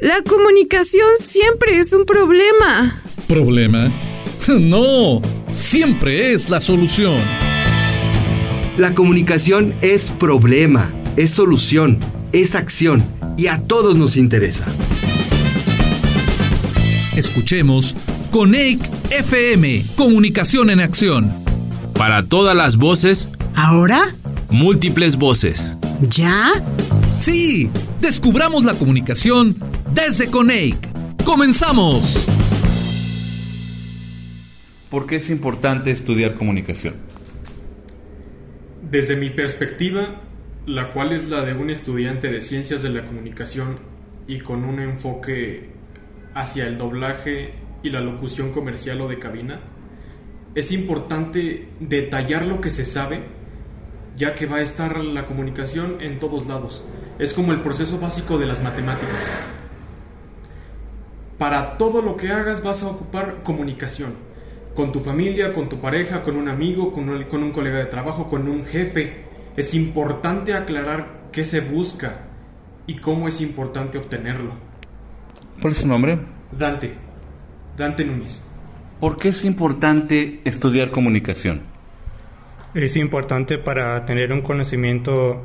La comunicación siempre es un problema. ¿Problema? No, siempre es la solución. La comunicación es problema, es solución, es acción y a todos nos interesa. Escuchemos Coneic FM, Comunicación en Acción. Para todas las voces. ¿Ahora? Múltiples voces. ¿Ya? Sí, descubramos la comunicación desde Coneic. ¡Comenzamos! ¿Por qué es importante estudiar comunicación? Desde mi perspectiva, la cual es la de un estudiante de ciencias de la comunicación y con un enfoque hacia el doblaje y la locución comercial o de cabina, es importante detallar lo que se sabe, ya que va a estar la comunicación en todos lados. Es como el proceso básico de las matemáticas. Para todo lo que hagas vas a ocupar comunicación. Con tu familia, con tu pareja, con un amigo, con un, con un colega de trabajo, con un jefe. Es importante aclarar qué se busca y cómo es importante obtenerlo. ¿Cuál es su nombre? Dante. Dante Núñez. ¿Por qué es importante estudiar comunicación? Es importante para tener un conocimiento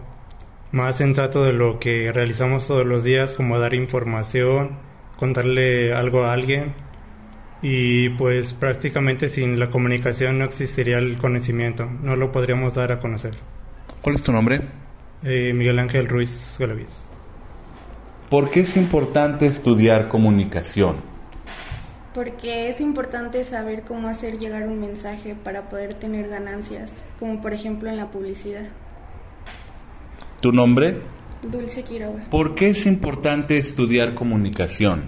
más sensato de lo que realizamos todos los días, como dar información, contarle algo a alguien. Y pues prácticamente sin la comunicación no existiría el conocimiento, no lo podríamos dar a conocer. ¿Cuál es tu nombre? Eh, Miguel Ángel Ruiz Galaviz. ¿Por qué es importante estudiar comunicación? Porque es importante saber cómo hacer llegar un mensaje para poder tener ganancias, como por ejemplo en la publicidad. ¿Tu nombre? Dulce Quiroga. ¿Por qué es importante estudiar comunicación?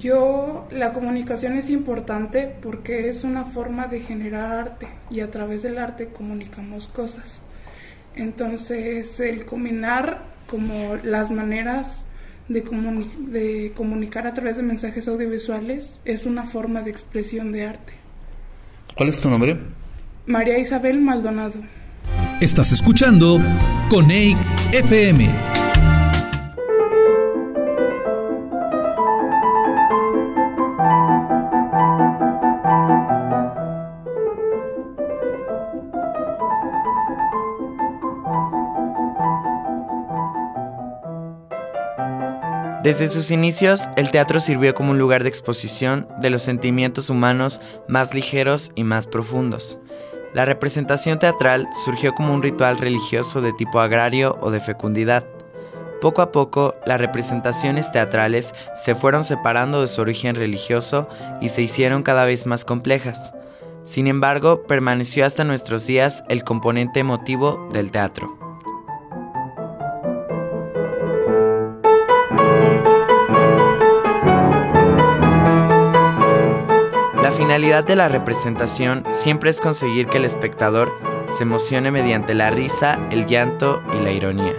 Yo, la comunicación es importante porque es una forma de generar arte y a través del arte comunicamos cosas. Entonces, el combinar como las maneras de, de comunicar a través de mensajes audiovisuales es una forma de expresión de arte. ¿Cuál es tu nombre? María Isabel Maldonado. Estás escuchando Coneic FM. Desde sus inicios, el teatro sirvió como un lugar de exposición de los sentimientos humanos más ligeros y más profundos. La representación teatral surgió como un ritual religioso de tipo agrario o de fecundidad. Poco a poco, las representaciones teatrales se fueron separando de su origen religioso y se hicieron cada vez más complejas. Sin embargo, permaneció hasta nuestros días el componente emotivo del teatro. Finalidad de la representación siempre es conseguir que el espectador se emocione mediante la risa, el llanto y la ironía.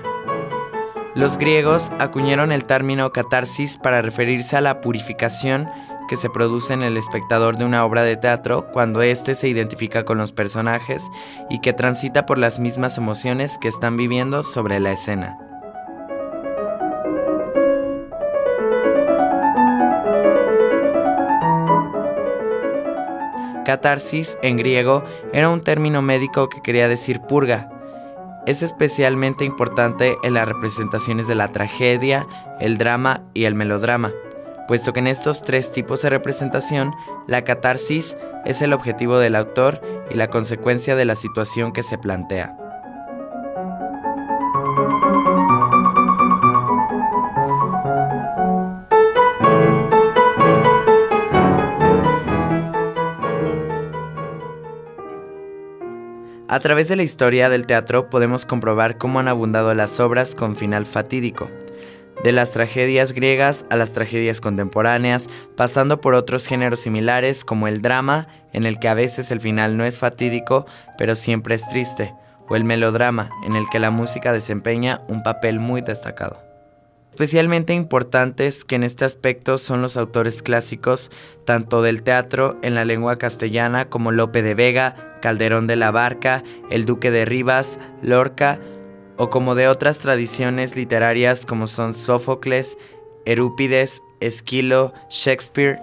Los griegos acuñaron el término catarsis para referirse a la purificación que se produce en el espectador de una obra de teatro cuando éste se identifica con los personajes y que transita por las mismas emociones que están viviendo sobre la escena. Catarsis, en griego, era un término médico que quería decir purga. Es especialmente importante en las representaciones de la tragedia, el drama y el melodrama, puesto que en estos tres tipos de representación, la catarsis es el objetivo del autor y la consecuencia de la situación que se plantea. A través de la historia del teatro podemos comprobar cómo han abundado las obras con final fatídico, de las tragedias griegas a las tragedias contemporáneas, pasando por otros géneros similares como el drama, en el que a veces el final no es fatídico, pero siempre es triste, o el melodrama, en el que la música desempeña un papel muy destacado. Especialmente importantes que en este aspecto son los autores clásicos, tanto del teatro en la lengua castellana como Lope de Vega, Calderón de la Barca, el Duque de Rivas, Lorca, o como de otras tradiciones literarias como son Sófocles, Eurípides, Esquilo, Shakespeare,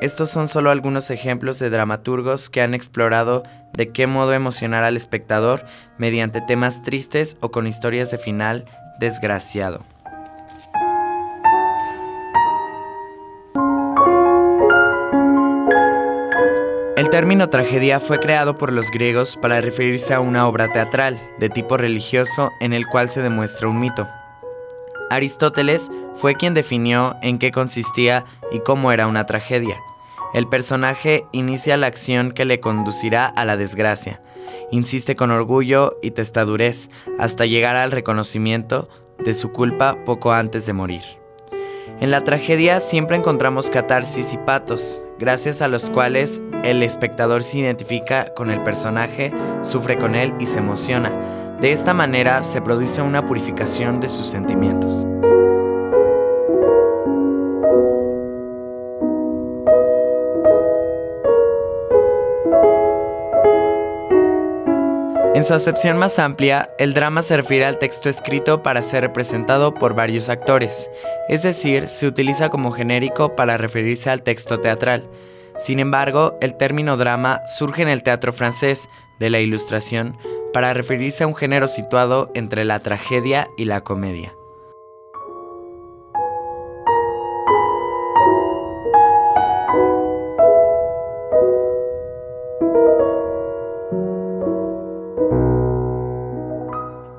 Estos son solo algunos ejemplos de dramaturgos que han explorado de qué modo emocionar al espectador mediante temas tristes o con historias de final desgraciado. El término tragedia fue creado por los griegos para referirse a una obra teatral de tipo religioso en el cual se demuestra un mito. Aristóteles fue quien definió en qué consistía y cómo era una tragedia. El personaje inicia la acción que le conducirá a la desgracia. Insiste con orgullo y testadurez hasta llegar al reconocimiento de su culpa poco antes de morir. En la tragedia siempre encontramos catarsis y patos, gracias a los cuales el espectador se identifica con el personaje, sufre con él y se emociona. De esta manera se produce una purificación de sus sentimientos. En su acepción más amplia, el drama se refiere al texto escrito para ser representado por varios actores, es decir, se utiliza como genérico para referirse al texto teatral. Sin embargo, el término drama surge en el teatro francés de la Ilustración para referirse a un género situado entre la tragedia y la comedia.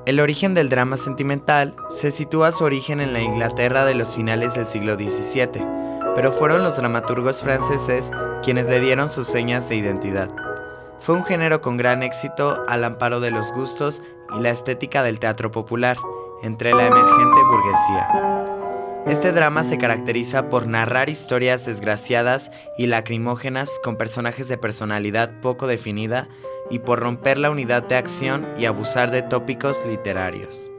El origen del drama sentimental se sitúa su origen en la Inglaterra de los finales del siglo XVII, pero fueron los dramaturgos franceses quienes le dieron sus señas de identidad. Fue un género con gran éxito al amparo de los gustos y la estética del teatro popular, entre la emergente burguesía. Este drama se caracteriza por narrar historias desgraciadas y lacrimógenas con personajes de personalidad poco definida y por romper la unidad de acción y abusar de tópicos literarios.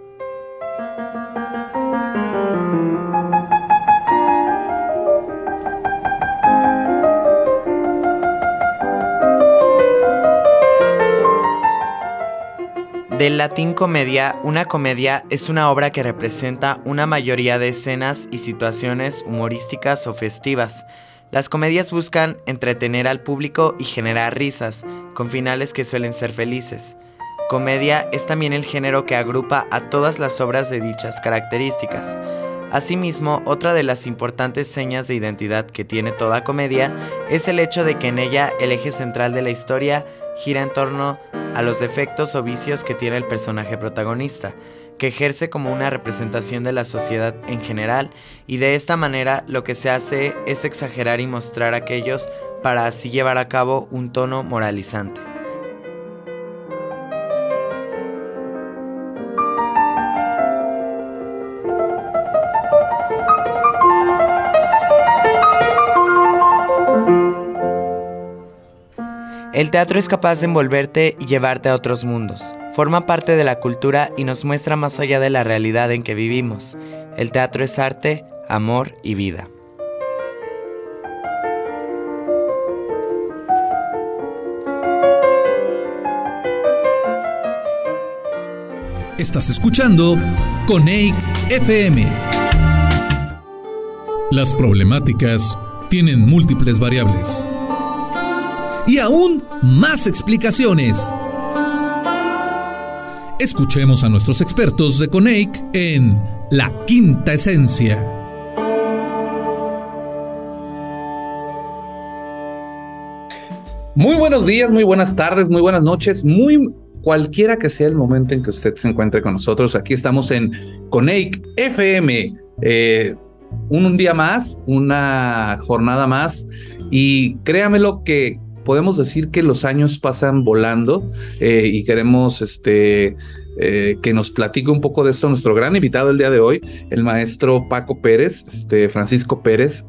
Del latín comedia, una comedia es una obra que representa una mayoría de escenas y situaciones humorísticas o festivas, las comedias buscan entretener al público y generar risas, con finales que suelen ser felices. Comedia es también el género que agrupa a todas las obras de dichas características. Asimismo, otra de las importantes señas de identidad que tiene toda comedia es el hecho de que en ella el eje central de la historia gira en torno a los defectos o vicios que tiene el personaje protagonista, que ejerce como una representación de la sociedad en general y de esta manera lo que se hace es exagerar y mostrar aquellos para así llevar a cabo un tono moralizante. El teatro es capaz de envolverte y llevarte a otros mundos. Forma parte de la cultura y nos muestra más allá de la realidad en que vivimos. El teatro es arte, amor y vida. Estás escuchando Coneic FM. Las problemáticas tienen múltiples variables y aún más explicaciones. Escuchemos a nuestros expertos de Coneic en La Quinta Esencia. Muy buenos días, muy buenas tardes, muy buenas noches, muy cualquiera que sea el momento en que usted se encuentre con nosotros. Aquí estamos en Coneic FM. Eh, un, día más, una jornada más. Y créamelo que podemos decir que los años pasan volando eh, y queremos este, eh, que nos platique un poco de esto nuestro gran invitado el día de hoy, el maestro Paco Pérez, este, Francisco Pérez,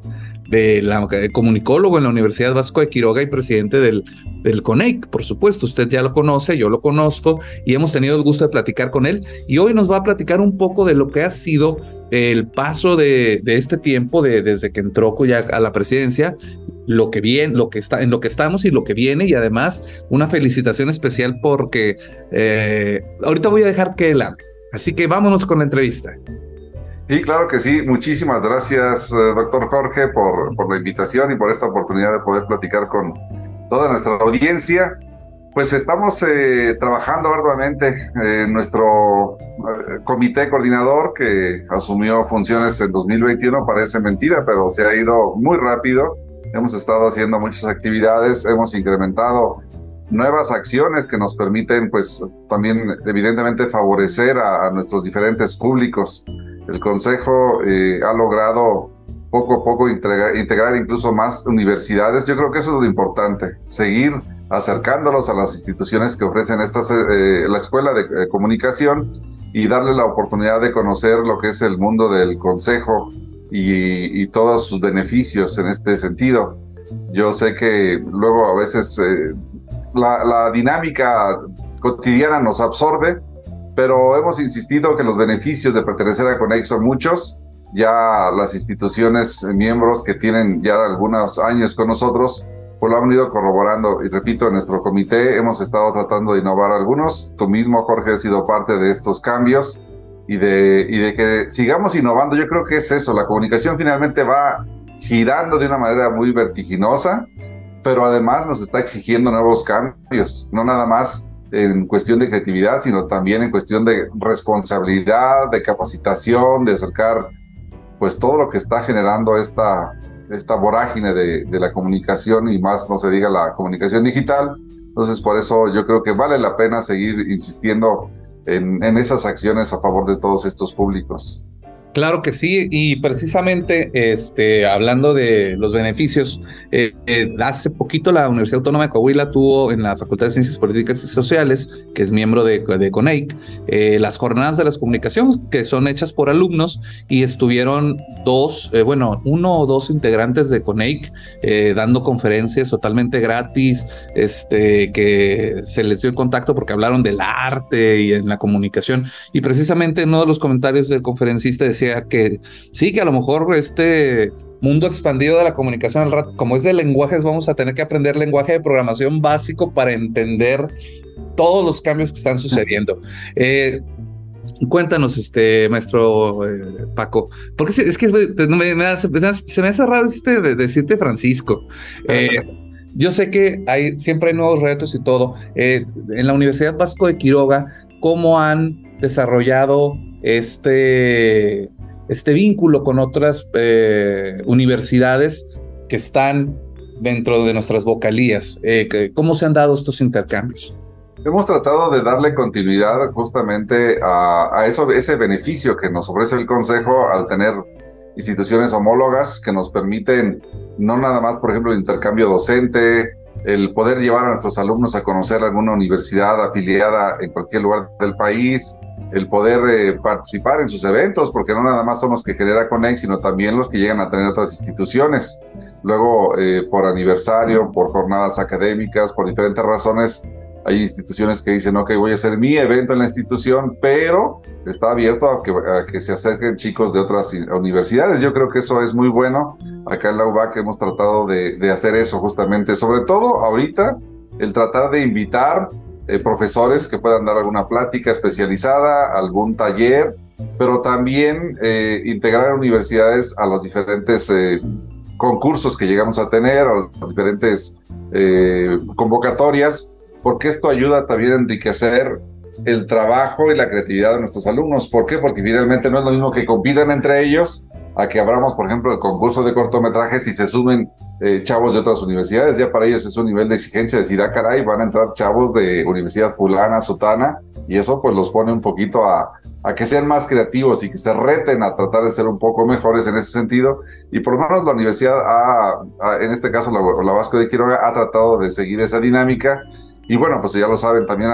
de la, comunicólogo en la Universidad Vasco de Quiroga y presidente del, del CONEIC, por supuesto, usted ya lo conoce, yo lo conozco y hemos tenido el gusto de platicar con él. Y hoy nos va a platicar un poco de lo que ha sido el paso de, este tiempo, de, desde que entró ya a la presidencia, lo que viene, lo que está, en lo que estamos y lo que viene, y además una felicitación especial porque eh, ahorita voy a dejar que él hable. Así que vámonos con la entrevista. Sí, claro que sí. Muchísimas gracias, eh, doctor Jorge, por, por la invitación y por esta oportunidad de poder platicar con toda nuestra audiencia. Pues estamos eh, trabajando arduamente en nuestro eh, comité coordinador que asumió funciones en 2021. Parece mentira, pero se ha ido muy rápido. Hemos estado haciendo muchas actividades, hemos incrementado nuevas acciones que nos permiten, pues, también evidentemente favorecer a, nuestros diferentes públicos. El Consejo eh, ha logrado poco a poco integrar, integrar incluso más universidades. Yo creo que eso es lo importante, seguir acercándolos a las instituciones que ofrecen estas, eh, la escuela de eh, comunicación y darle la oportunidad de conocer lo que es el mundo del consejo y, todos sus beneficios en este sentido. Yo sé que luego a veces eh, la, dinámica cotidiana nos absorbe, pero hemos insistido que los beneficios de pertenecer a Conex son muchos. Ya las instituciones miembros que tienen ya algunos años con nosotros pues lo han ido corroborando. Y repito, en nuestro comité hemos estado tratando de innovar algunos. Tú mismo, Jorge, has sido parte de estos cambios y de, y de que sigamos innovando. Yo creo que es eso. La comunicación finalmente va girando de una manera muy vertiginosa, pero además nos está exigiendo nuevos cambios. No nada más en cuestión de creatividad, sino también en cuestión de responsabilidad, de capacitación, de acercar pues todo lo que está generando esta, esta vorágine de, de, la comunicación y más no se diga la comunicación digital. Entonces, por eso yo creo que vale la pena seguir insistiendo en, en esas acciones a favor de todos estos públicos. Claro que sí, y precisamente este, hablando de los beneficios, eh, eh, hace poquito la Universidad Autónoma de Coahuila tuvo en la Facultad de Ciencias Políticas y Sociales, que es miembro de, CONEIC, eh, las jornadas de las comunicaciones que son hechas por alumnos y estuvieron dos, bueno, uno o dos integrantes de CONEIC dando conferencias totalmente gratis, este, que se les dio el contacto porque hablaron del arte y en la comunicación, y precisamente en uno de los comentarios del conferencista decía, que sí, que a lo mejor este mundo expandido de la comunicación al rato, como es de lenguajes, vamos a tener que aprender lenguaje de programación básico para entender todos los cambios que están sucediendo. Eh, cuéntanos, este maestro eh, Paco, porque es que se me hace raro este decirte Francisco. Eh, yo sé que hay, siempre hay nuevos retos y todo. en la Universidad Vasco de Quiroga, ¿cómo han desarrollado este este vínculo con otras eh, universidades que están dentro de nuestras vocalías. Eh, ¿Cómo se han dado estos intercambios? Hemos tratado de darle continuidad justamente a, ese beneficio que nos ofrece el Consejo al tener instituciones homólogas que nos permiten no nada más, por ejemplo, el intercambio docente, el poder llevar a nuestros alumnos a conocer alguna universidad afiliada en cualquier lugar del país, el poder eh, participar en sus eventos, porque no nada más son los que genera Conex, sino también los que llegan a tener otras instituciones. Luego, eh, por aniversario, por jornadas académicas, por diferentes razones, hay instituciones que dicen, ok, voy a hacer mi evento en la institución, pero está abierto a que, se acerquen chicos de otras universidades. Yo creo que eso es muy bueno. Acá en la UBAC hemos tratado de, de hacer eso justamente, sobre todo ahorita, el tratar de invitar eh, profesores que puedan dar alguna plática especializada, algún taller, pero también eh, integrar universidades a los diferentes eh, concursos que llegamos a tener, a las diferentes convocatorias, porque esto ayuda también a enriquecer el trabajo y la creatividad de nuestros alumnos. ¿Por qué? Porque finalmente no es lo mismo que compitan entre ellos a que abramos, por ejemplo, el concurso de cortometrajes y se sumen eh, chavos de otras universidades. Ya para ellos es un nivel de exigencia decir, ah, caray, van a entrar chavos de universidad fulana, sotana, y eso pues los pone un poquito a, a que sean más creativos y que se reten a tratar de ser un poco mejores en ese sentido. Y por lo menos la universidad, ha, en este caso la, Vasco de Quiroga, ha tratado de seguir esa dinámica. Y bueno, pues ya lo saben también,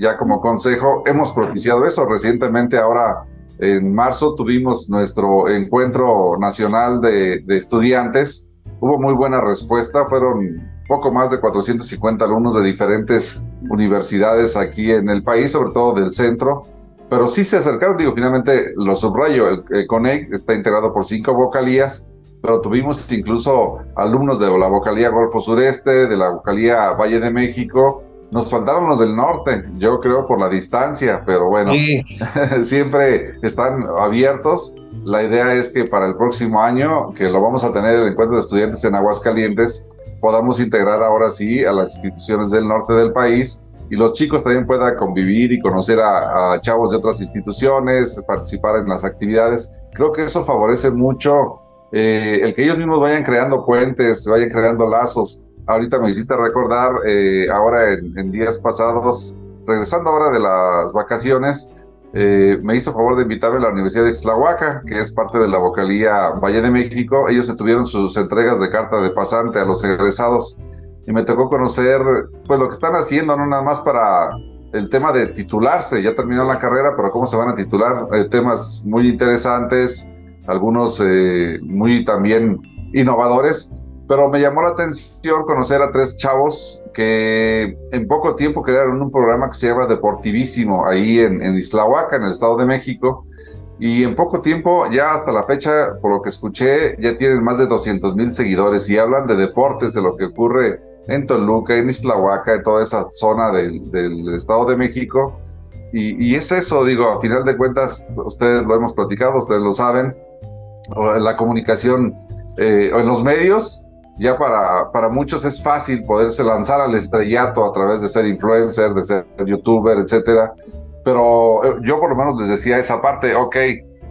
ya como consejo, hemos propiciado eso. Recientemente, ahora en marzo tuvimos nuestro encuentro nacional de, estudiantes. Hubo muy buena respuesta, fueron poco más de 450 alumnos de diferentes universidades aquí en el país, sobre todo del centro, pero sí se acercaron, digo, finalmente lo subrayo, el, CONEC está integrado por cinco vocalías pero tuvimos incluso alumnos de la vocalía Golfo Sureste, de la vocalía Valle de México. Nos faltaron los del norte, yo creo por la distancia, pero bueno, siempre están abiertos. La idea es que para el próximo año, que lo vamos a tener el encuentro de estudiantes en Aguascalientes, podamos integrar ahora sí a las instituciones del norte del país y los chicos también puedan convivir y conocer a, chavos de otras instituciones, participar en las actividades. Creo que eso favorece mucho eh, el que ellos mismos vayan creando puentes, vayan creando lazos. Ahorita me hiciste recordar, eh, ahora en, días pasados, regresando ahora de las vacaciones, eh, me hizo favor de invitarme a la Universidad de Ixtlahuaca, que es parte de la vocalía Valle de México. Ellos tuvieron sus entregas de carta de pasante a los egresados y me tocó conocer pues lo que están haciendo, no nada más para el tema de titularse, ya terminó la carrera, pero cómo se van a titular, eh, temas muy interesantes, algunos eh, muy también innovadores, pero me llamó la atención conocer a tres chavos que en poco tiempo crearon un programa que se llama Deportivísimo ahí en, en Islahuaca, en el Estado de México, y en poco tiempo, ya hasta la fecha, por lo que escuché, ya tienen más de 200 mil seguidores y hablan de deportes, de lo que ocurre en Toluca, en Islahuaca, en toda esa zona del, Estado de México. Y, es eso, digo, a final de cuentas, ustedes lo hemos platicado, ustedes lo saben, la comunicación eh, en los medios, ya para, para muchos es fácil poderse lanzar al estrellato a través de ser influencer, de ser youtuber, etcétera. Pero eh, yo por lo menos les decía esa parte, ok,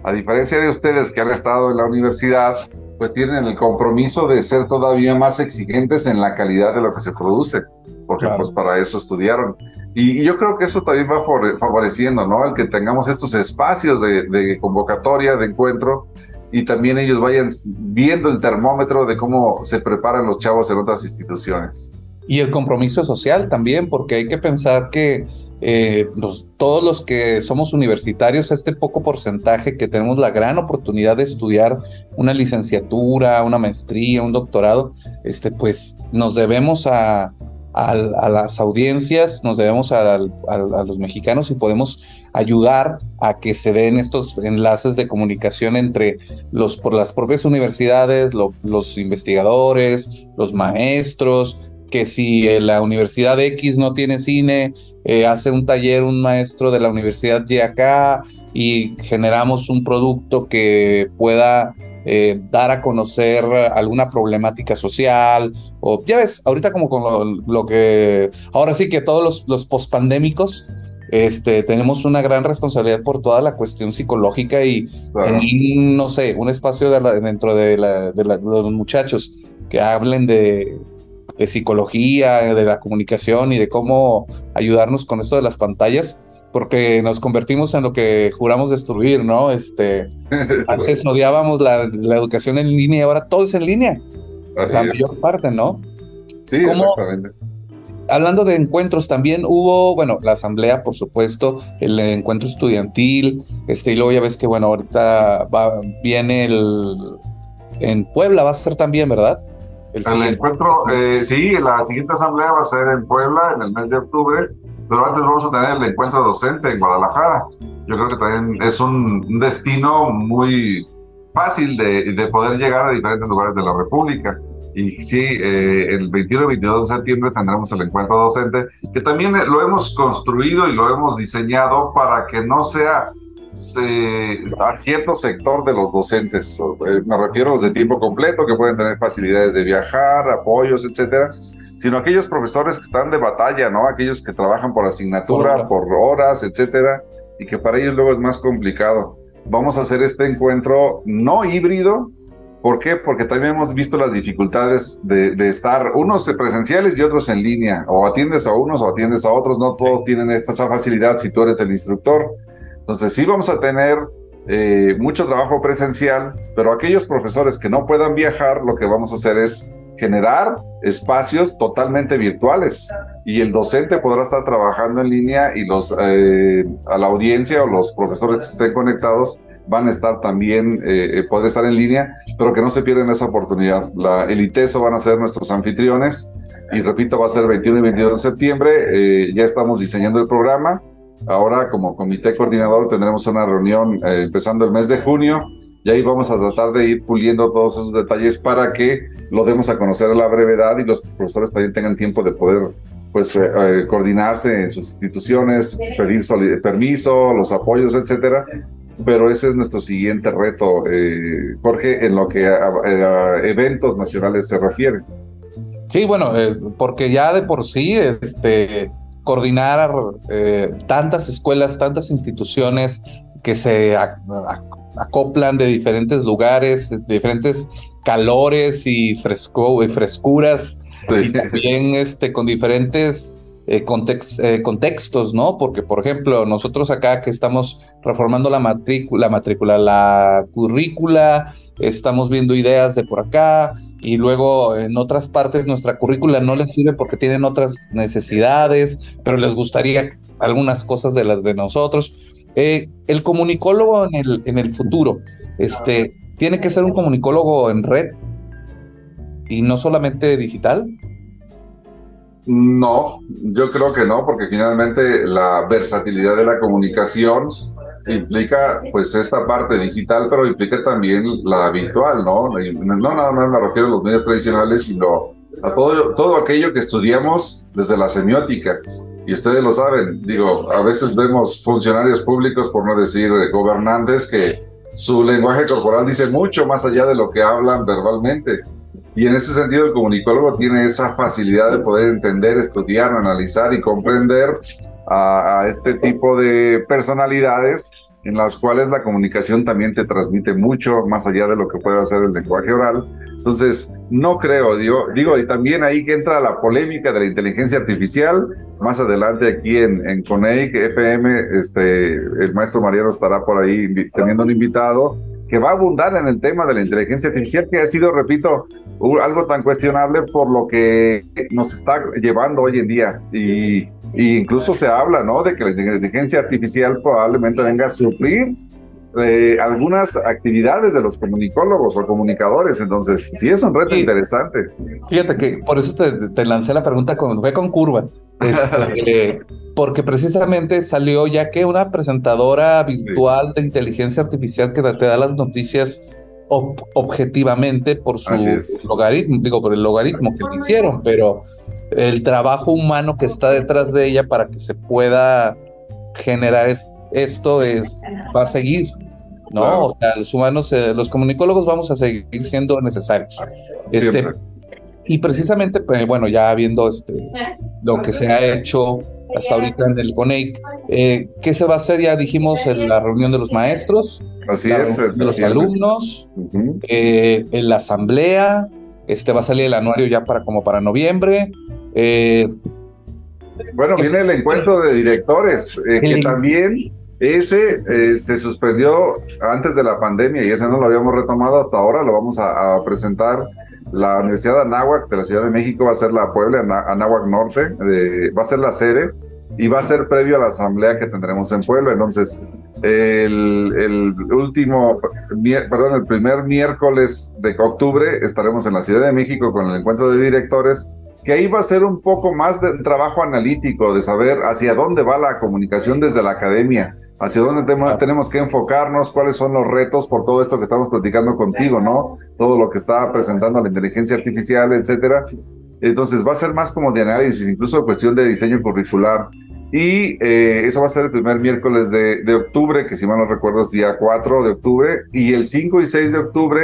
a diferencia de ustedes que han estado en la universidad, pues tienen el compromiso de ser todavía más exigentes en la calidad de lo que se produce, porque pues para eso estudiaron. Y, yo creo que eso también va favoreciendo, ¿no? El que tengamos estos espacios de, convocatoria, de encuentro, y también ellos vayan viendo el termómetro de cómo se preparan los chavos en otras instituciones. Y el compromiso social también, porque hay que pensar que eh, todos los que somos universitarios, este poco porcentaje que tenemos la gran oportunidad de estudiar una licenciatura, una maestría, un doctorado, este, pues nos debemos a, las audiencias, nos debemos a, los mexicanos y podemos ayudar a que se den estos enlaces de comunicación entre los por las propias universidades, los investigadores, los maestros, que si la Universidad X no tiene cine, eh, hace un taller un maestro de la Universidad Y acá y generamos un producto que pueda eh, dar a conocer alguna problemática social, o ya ves, ahorita como con lo, que, ahora sí que todos los, los pospandémicos, este, tenemos una gran responsabilidad por toda la cuestión psicológica y no sé, un espacio dentro de, de los muchachos que hablen de de psicología, de la comunicación y de cómo ayudarnos con esto de las pantallas, porque nos convertimos en lo que juramos destruir, ¿no? Este, antes odiábamos la, educación en línea y ahora todo es en línea. la mayor parte, ¿no? Sí, exactamente. Hablando de encuentros, también hubo, bueno, la asamblea, por supuesto, el encuentro estudiantil, este, y luego ya ves que, bueno, ahorita va, viene el, en Puebla va a ser también, ¿verdad? El, encuentro, eh, sí, la siguiente asamblea va a ser en Puebla en el mes de octubre, pero antes vamos a tener el encuentro docente en Guadalajara. Yo creo que también es un, destino muy fácil de, de, poder llegar a diferentes lugares de la República. Y sí, eh, el 21 y 22 de septiembre tendremos el encuentro docente, que también lo hemos construido y lo hemos diseñado para que no sea a cierto sector de los docentes, eh, me refiero a los de tiempo completo que pueden tener facilidades de viajar, apoyos, etcétera, sino aquellos profesores que están de batalla, ¿no? Aquellos que trabajan por asignatura, por horas, etcétera, y que para ellos luego es más complicado. Vamos a hacer este encuentro no híbrido, ¿Por qué? Porque también hemos visto las dificultades de, de, estar unos presenciales y otros en línea. O atiendes a unos o atiendes a otros. No todos tienen esa facilidad si tú eres el instructor. Entonces sí vamos a tener eh, mucho trabajo presencial, pero aquellos profesores que no puedan viajar, lo que vamos a hacer es generar espacios totalmente virtuales y el docente podrá estar trabajando en línea y los eh, a la audiencia o los profesores que estén conectados van a estar también, eh, poder estar en línea, pero que no se pierdan esa oportunidad. La, el ITESO van a ser nuestros anfitriones y repito, va a ser 21 y 22 de septiembre. ya estamos diseñando el programa Ahora, como comité coordinador, tendremos una reunión eh, empezando el mes de junio y ahí vamos a tratar de ir puliendo todos esos detalles para que lo demos a conocer a la brevedad y los profesores también tengan tiempo de poder pues eh, eh, coordinarse en sus instituciones, pedir permiso, los apoyos, etcétera. Pero ese es nuestro siguiente reto, eh, Jorge, en lo que a, eventos nacionales se refiere. Sí, bueno, porque ya de por sí, este, coordinar tantas escuelas, tantas instituciones que se acoplan de diferentes lugares, de diferentes calores y, fresco, y frescuras, y también este, con diferentes eh, eh, contextos, ¿no? Porque, por ejemplo, nosotros acá que estamos reformando la matrícula, la matrícula, la currícula, estamos viendo ideas de por acá, y luego en otras partes nuestra currícula no les sirve porque tienen otras necesidades, pero les gustaría algunas cosas de las de nosotros. Eh, el comunicólogo en el, en el futuro, este, tiene que ser un comunicólogo en red y no solamente digital. No, yo creo que no, porque finalmente la versatilidad de la comunicación implica pues esta parte digital, pero implica también la habitual, ¿no? No nada más me refiero a los medios tradicionales, sino a todo, todo aquello que estudiamos desde la semiótica y ustedes lo saben, digo, a veces vemos funcionarios públicos, por no decir gobernantes, que su lenguaje corporal dice mucho más allá de lo que hablan verbalmente. Y en ese sentido el comunicólogo tiene esa facilidad de poder entender, estudiar, analizar y comprender a, a este tipo de personalidades en las cuales la comunicación también te transmite mucho más allá de lo que puede hacer el lenguaje oral entonces, no creo, digo, digo, y también ahí que entra la polémica de la inteligencia artificial. Más adelante aquí en, en Coneic FM, este, el maestro Mariano estará por ahí teniendo un invitado que va a abundar en el tema de la inteligencia artificial, que ha sido, repito, algo tan cuestionable por lo que nos está llevando hoy en día. Y, y incluso se habla, ¿no? De que la inteligencia artificial probablemente venga a suplir eh, algunas actividades de los comunicólogos o comunicadores. Entonces, sí es un reto interesante. Fíjate que por eso te, lancé la pregunta con, fue con curva. Este, porque precisamente salió ya que una presentadora virtual de inteligencia artificial que te da las noticias objetivamente por su logaritmo, digo, por el logaritmo que le hicieron, pero el trabajo humano que está detrás de ella para que se pueda generar esto es va a seguir ¿no? O sea, los humanos, eh, los comunicólogos vamos a seguir siendo necesarios. Este, y precisamente, pues, bueno, ya viendo este, lo que se ha hecho hasta ahorita en el CONEIC, eh, ¿qué se va a hacer? Ya dijimos en la reunión de los maestros, Así es, de los alumnos, eh, en la asamblea, este va a salir el anuario ya para como para noviembre. bueno, viene el encuentro de directores, que también ese eh, se suspendió antes de la pandemia y ese no lo habíamos retomado hasta ahora, lo vamos a, presentar. La Universidad de Anáhuac de la Ciudad de México va a ser la Puebla, Anáhuac Norte, eh, va a ser la sede y va a ser previo a la asamblea que tendremos en Puebla. Entonces, el, el último, perdón, el primer miércoles de octubre estaremos en la Ciudad de México con el encuentro de directores que ahí va a ser un poco más de trabajo analítico, de saber hacia dónde va la comunicación desde la academia, hacia dónde tenemos que enfocarnos, cuáles son los retos por todo esto que estamos platicando contigo, ¿no? Todo lo que está presentando la inteligencia artificial, etcétera. Entonces va a ser más como de análisis, incluso cuestión de diseño curricular. Y eh, eso va a ser el primer miércoles de, de, octubre, que si mal no recuerdo es día 4 de octubre, y el 5 y 6 de octubre,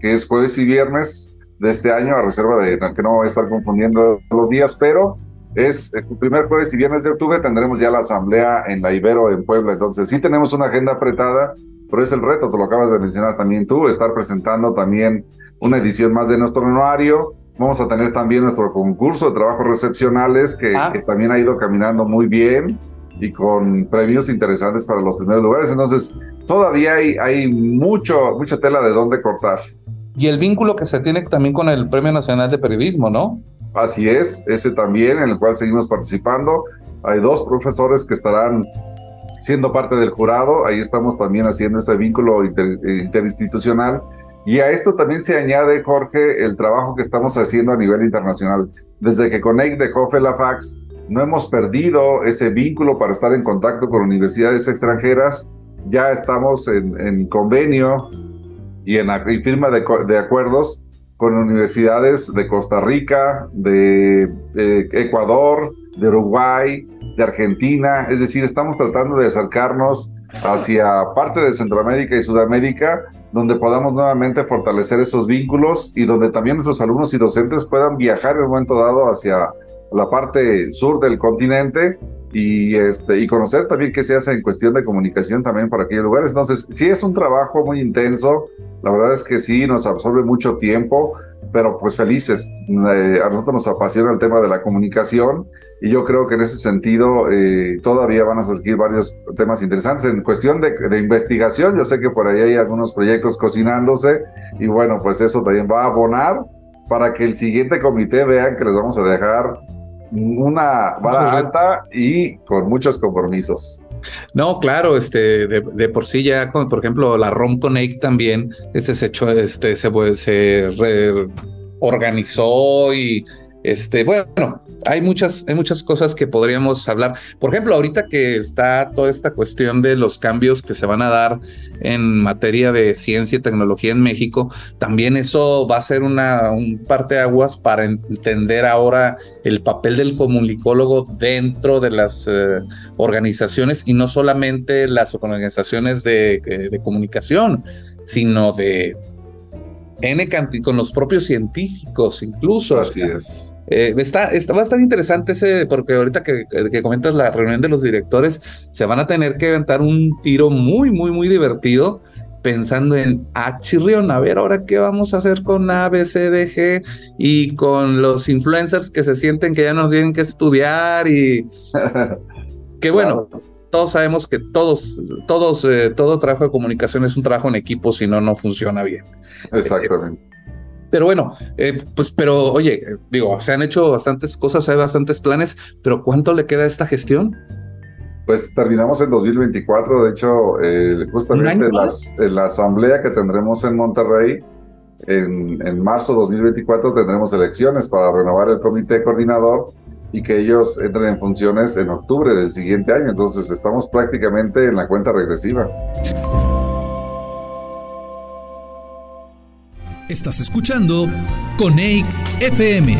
que es jueves y viernes de este año, a reserva de que no voy a estar confundiendo los días, pero es el primer jueves y viernes de octubre tendremos ya la asamblea en la Ibero en Puebla. Entonces sí tenemos una agenda apretada, pero es el reto, te lo acabas de mencionar también tú, estar presentando también una edición más de nuestro anuario. Vamos a tener también nuestro concurso de trabajos recepcionales que, ah. que también ha ido caminando muy bien y con premios interesantes para los primeros lugares. Entonces, todavía hay, hay mucho, mucha tela de dónde cortar. Y el vínculo que se tiene también con el Premio Nacional de Periodismo, ¿no? Así es, ese también, en el cual seguimos participando. Hay dos profesores que estarán siendo parte del jurado, ahí estamos también haciendo ese vínculo interinstitucional. Y a esto también se añade, Jorge, el trabajo que estamos haciendo a nivel internacional. Desde que Connect dejó FELAFAX, no hemos perdido ese vínculo para estar en contacto con universidades extranjeras. Ya estamos en, en convenio y en y firma de, acuerdos con universidades de Costa Rica, de, de Ecuador, de Uruguay, de Argentina. Es decir, estamos tratando de acercarnos hacia parte de Centroamérica y Sudamérica, donde podamos nuevamente fortalecer esos vínculos y donde también nuestros alumnos y docentes puedan viajar en un momento dado hacia la parte sur del continente y, este, y conocer también qué se hace en cuestión de comunicación también para aquellos lugares. Entonces, sí es un trabajo muy intenso, la verdad es que sí, nos absorbe mucho tiempo, pero pues felices. Eh, a nosotros nos apasiona el tema de la comunicación y yo creo que en ese sentido eh, todavía van a surgir varios temas interesantes. En cuestión de, de, investigación, yo sé que por ahí hay algunos proyectos cocinándose y bueno, pues eso también va a abonar para que el siguiente comité vean que les vamos a dejar una vara alta y con muchos compromisos. No, claro, este, de, de, por sí ya, con, por ejemplo, la ROM Connect también, este se echó, este, se, se reorganizó y, este, bueno, hay muchas, hay muchas cosas que podríamos hablar. Por ejemplo, ahorita que está toda esta cuestión de los cambios que se van a dar en materia de ciencia y tecnología en México, también eso va a ser una un parteaguas para entender ahora el papel del comunicólogo dentro de las eh, organizaciones y no solamente las organizaciones de, eh, de comunicación, sino de N con los propios científicos incluso. Así es. Eh, está, está, va a estar interesante ese, porque ahorita que, que, comentas la reunión de los directores, se van a tener que aventar un tiro muy, muy, muy divertido pensando en, ah, chirrión, a ver, ahora qué vamos a hacer con ABCDG y con los influencers que se sienten que ya nos tienen que estudiar y que bueno, claro. Todos sabemos que todos, todos, eh, todo trabajo de comunicación es un trabajo en equipo, si no, no funciona bien. Exactamente. Eh, pero bueno, eh, pues, pero oye, digo, se han hecho bastantes cosas, hay bastantes planes, pero ¿cuánto le queda a esta gestión? Pues terminamos en 2024, de hecho, eh, justamente en, las, en, la asamblea que tendremos en Monterrey, en, en marzo 2024 tendremos elecciones para renovar el comité coordinador y que ellos entren en funciones en octubre del siguiente año, entonces estamos prácticamente en la cuenta regresiva. Estás escuchando Coneic FM.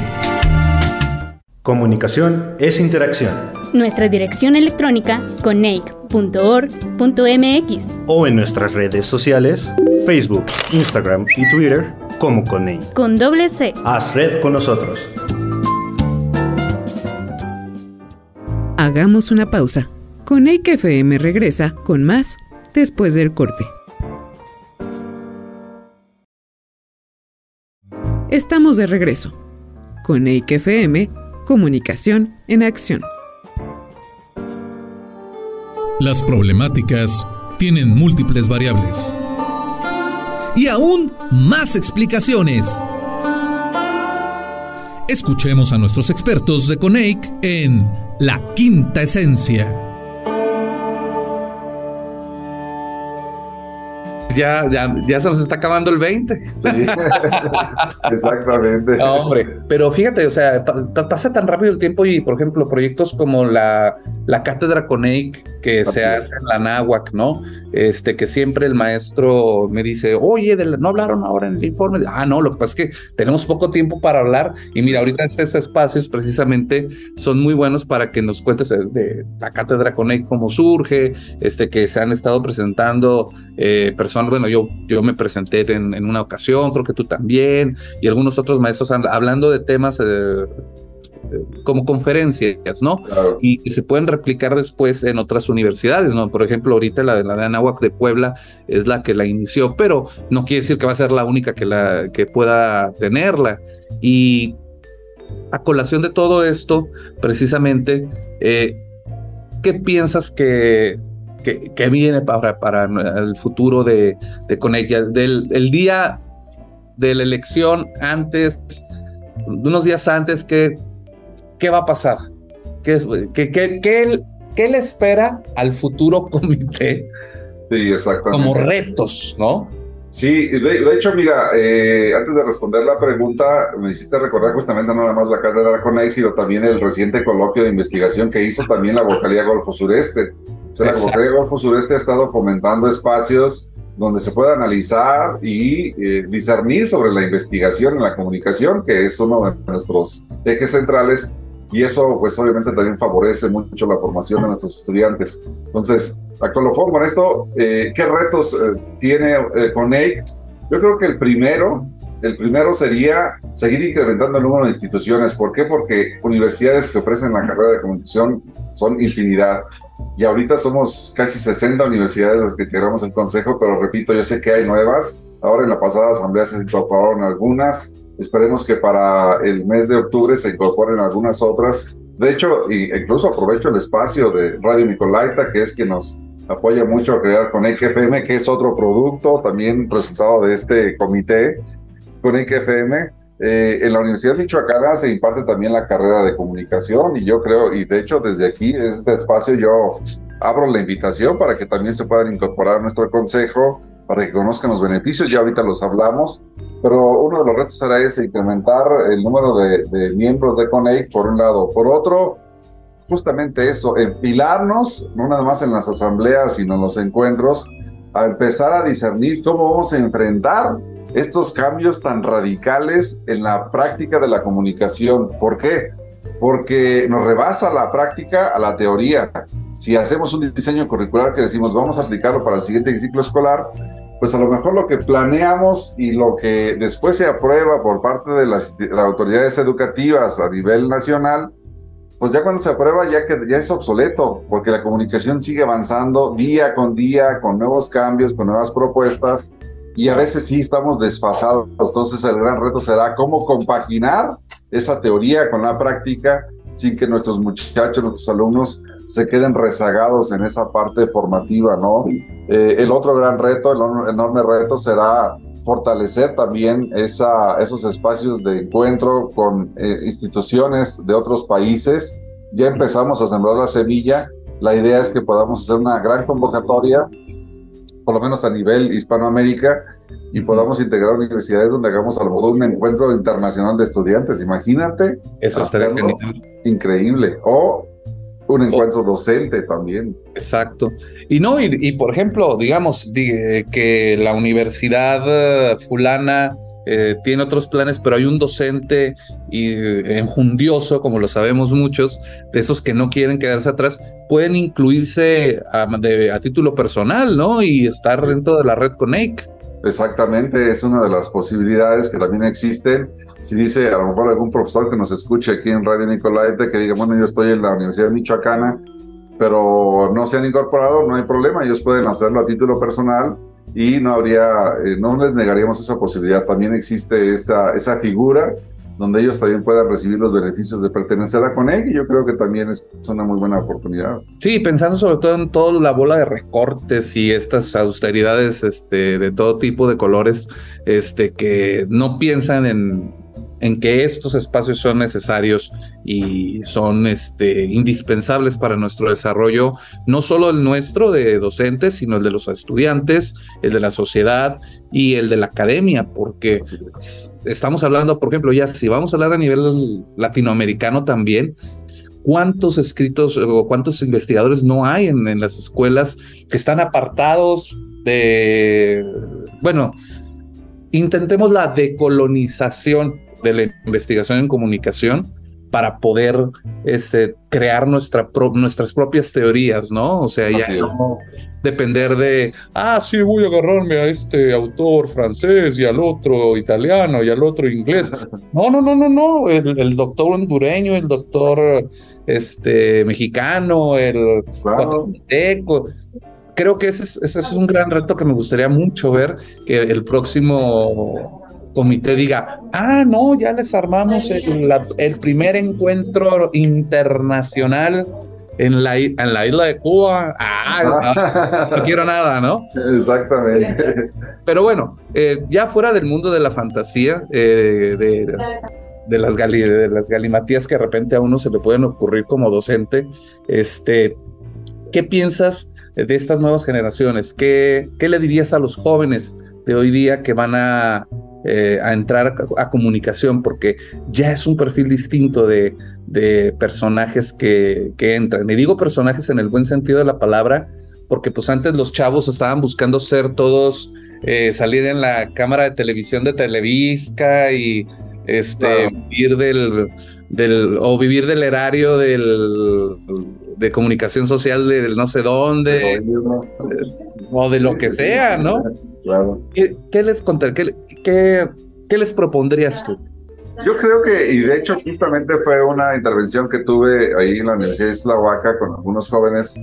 Comunicación es interacción. Nuestra dirección electrónica coneic.org.mx o en nuestras redes sociales, Facebook, Instagram y Twitter como Coneic. Con doble C. Haz red con nosotros. Hagamos una pausa. Coneic FM regresa con más después del corte. Estamos de regreso. Con FM, Comunicación en Acción. Las problemáticas tienen múltiples variables. Y aún más explicaciones. Escuchemos a nuestros expertos de Coneic en La Quinta Esencia. Ya, ya, ya se nos está acabando el 20. Sí, exactamente. No, hombre, pero fíjate, o sea, pasa tan rápido el tiempo y, por ejemplo, proyectos como la, la cátedra Coneic que Así se hace en la náhuac, ¿no? Este, que siempre el maestro me dice, oye, de la, no hablaron ahora en el informe. Ah, no, lo que pasa es que tenemos poco tiempo para hablar y mira, ahorita estos espacios precisamente son muy buenos para que nos cuentes de, de la cátedra Coneic cómo surge, este, que se han estado presentando eh, personas bueno, yo, yo me presenté en, en, una ocasión, creo que tú también, y algunos otros maestros hablando de temas eh, como conferencias, ¿no? Claro. Y, y, se pueden replicar después en otras universidades, ¿no? Por ejemplo, ahorita la de la de Anáhuac de Puebla es la que la inició, pero no quiere decir que va a ser la única que, la, que pueda tenerla. Y a colación de todo esto, precisamente, eh, ¿qué piensas que que, que, viene para, para el futuro de, de Conecta. Del el día de la elección, antes, unos días antes, ¿qué, qué va a pasar? ¿Qué, qué, qué, qué, qué le espera al futuro comité? Sí, exactamente. Como retos, ¿no? Sí, de, de hecho, mira, eh, antes de responder la pregunta, me hiciste recordar justamente no nada más la cátedra con sino también el reciente coloquio de investigación que hizo también la vocalía Golfo Sureste. O sea, la Vocalía Golfo Sureste ha estado fomentando espacios donde se pueda analizar y eh, discernir sobre la investigación en la comunicación, que es uno de nuestros ejes centrales, y eso pues obviamente también favorece mucho la formación de nuestros estudiantes. Entonces, a colofón con esto, eh, ¿qué retos eh, tiene CONEIC? Yo creo que el primero, el primero sería seguir incrementando el número de instituciones. ¿Por qué? Porque universidades que ofrecen la carrera de comunicación son infinidad. Y ahorita somos casi 60 universidades las que integramos el consejo, pero repito, yo sé que hay nuevas. Ahora en la pasada asamblea se incorporaron algunas. Esperemos que para el mes de octubre se incorporen algunas otras. De hecho, incluso aprovecho el espacio de Radio Nicolaita, que es quien nos apoya mucho a crear con XFM, que es otro producto, también resultado de este comité con XFM eh, en la Universidad de Michoacana se imparte también la carrera de comunicación y yo creo, y de hecho desde aquí, desde este espacio, yo abro la invitación para que también se puedan incorporar a nuestro consejo, para que conozcan los beneficios, ya ahorita los hablamos, pero uno de los retos será ese, incrementar el número de, miembros de CONEIC por un lado. Por otro, justamente eso, empilarnos, no nada más en las asambleas, sino en los encuentros, a empezar a discernir cómo vamos a enfrentar estos cambios tan radicales en la práctica de la comunicación. ¿Por qué? Porque nos rebasa la práctica a la teoría. Si hacemos un diseño curricular que decimos vamos a aplicarlo para el siguiente ciclo escolar, pues a lo mejor lo que planeamos y lo que después se aprueba por parte de las, autoridades educativas a nivel nacional, pues ya cuando se aprueba ya, que, ya es obsoleto, porque la comunicación sigue avanzando día con día, con nuevos cambios, con nuevas propuestas, y a veces sí estamos desfasados. Entonces el gran reto será cómo compaginar esa teoría con la práctica sin que nuestros muchachos, nuestros alumnos se queden rezagados en esa parte formativa, ¿no? Eh, el otro gran reto, el enorme reto será fortalecer también esos espacios de encuentro con eh, instituciones de otros países. Ya empezamos a sembrar la semilla. La idea es que podamos hacer una gran convocatoria por lo menos a nivel Hispanoamérica, y podamos integrar universidades donde hagamos a lo mejor un encuentro internacional de estudiantes. Imagínate. Eso estaría increíble. O un encuentro docente también. Exacto. Y no, y, por ejemplo, digamos que la universidad fulana eh, tiene otros planes, pero hay un docente y, enjundioso, como lo sabemos muchos, de esos que no quieren quedarse atrás, pueden incluirse a, título personal, ¿no? Y estar dentro de la red Connect. Exactamente, es una de las posibilidades que también existen. Si dice a lo mejor algún profesor que nos escuche aquí en Radio Nicolaite que diga, bueno, yo estoy en la Universidad Michoacana, pero no se han incorporado, no hay problema, ellos pueden hacerlo a título personal y no habría, eh, no les negaríamos esa posibilidad. También existe esa, esa figura donde ellos también puedan recibir los beneficios de pertenecer a Coneg y yo creo que también es una muy buena oportunidad. Sí, pensando sobre todo en toda la bola de recortes y estas austeridades este, de todo tipo de colores este, que no piensan en en que estos espacios son necesarios y son este, indispensables para nuestro desarrollo, no solo el nuestro de docentes, sino el de los estudiantes, el de la sociedad y el de la academia, porque estamos hablando, por ejemplo, ya si vamos a hablar a nivel latinoamericano también, cuántos escritos o cuántos investigadores no hay en, en, las escuelas que están apartados de, bueno, intentemos la decolonización de la investigación en comunicación para poder este, crear nuestra nuestras propias teorías, ¿no? O sea, ya no depender de, ah, sí, voy a agarrarme a este autor francés y al otro italiano y al otro inglés. No, no, no, no, no. El, doctor hondureño, el doctor este, mexicano, el Creo que ese ese es un gran reto que me gustaría mucho ver, que el próximo comité diga, ah, no, ya les armamos el, primer encuentro internacional en la, en la isla de Cuba. Ah, no, quiero nada, ¿no? Exactamente. Pero bueno, eh, ya fuera del mundo de la fantasía, eh, de, de, las de las galimatías que de repente a uno se le pueden ocurrir como docente, este, ¿qué piensas de estas nuevas generaciones? ¿Qué, qué le dirías a los jóvenes de hoy día que van a eh, a entrar a, comunicación, porque ya es un perfil distinto de, de personajes que, que, entran. Y digo personajes en el buen sentido de la palabra, porque pues antes los chavos estaban buscando ser todos, eh, salir en la cámara de televisión de Televisa y este, vivir del, del, o vivir del erario del, de comunicación social del no sé dónde, o de lo que sea, ¿no? Claro. ¿Qué, les contar? ¿Qué, qué, qué les propondrías tú? Yo creo que, y de hecho justamente fue una intervención que tuve ahí en la Universidad de Isla Oaxaca con algunos jóvenes,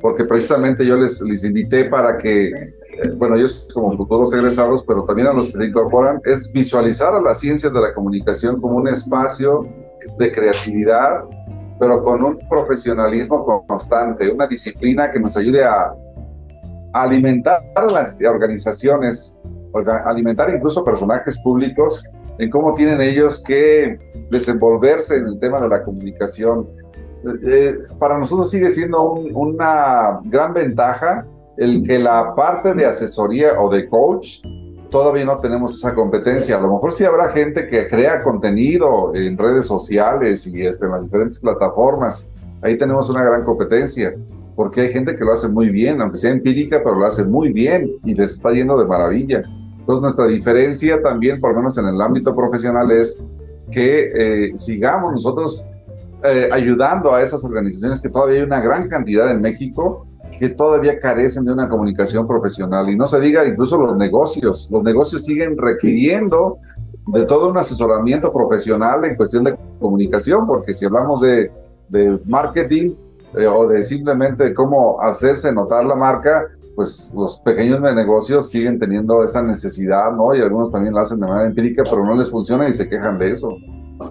porque precisamente yo les, les invité para que, eh, bueno, ellos como futuros egresados, pero también a los que se incorporan, es visualizar a las ciencias de la comunicación como un espacio de creatividad, pero con un profesionalismo constante, una disciplina que nos ayude a, alimentar las organizaciones, alimentar incluso personajes públicos en cómo tienen ellos que desenvolverse en el tema de la comunicación. Eh, para nosotros sigue siendo una gran ventaja el que la parte de asesoría o de coach todavía no tenemos esa competencia. A lo mejor sí habrá gente que crea contenido en redes sociales y en las diferentes plataformas. Ahí tenemos una gran competencia, porque hay gente que lo hace muy bien, aunque sea empírica, pero lo hace muy bien y les está yendo de maravilla. Entonces nuestra diferencia también, por lo menos en el ámbito profesional, es que eh, sigamos nosotros eh, ayudando a esas organizaciones que todavía hay una gran cantidad en México que todavía carecen de una comunicación profesional. Y no se diga incluso los negocios. Los negocios siguen requiriendo de todo un asesoramiento profesional en cuestión de comunicación, porque si hablamos de, de marketing eh, o de simplemente cómo hacerse notar la marca, pues los pequeños negocios siguen teniendo esa necesidad, ¿no? Y algunos también lo hacen de manera empírica, pero no les funciona y se quejan de eso.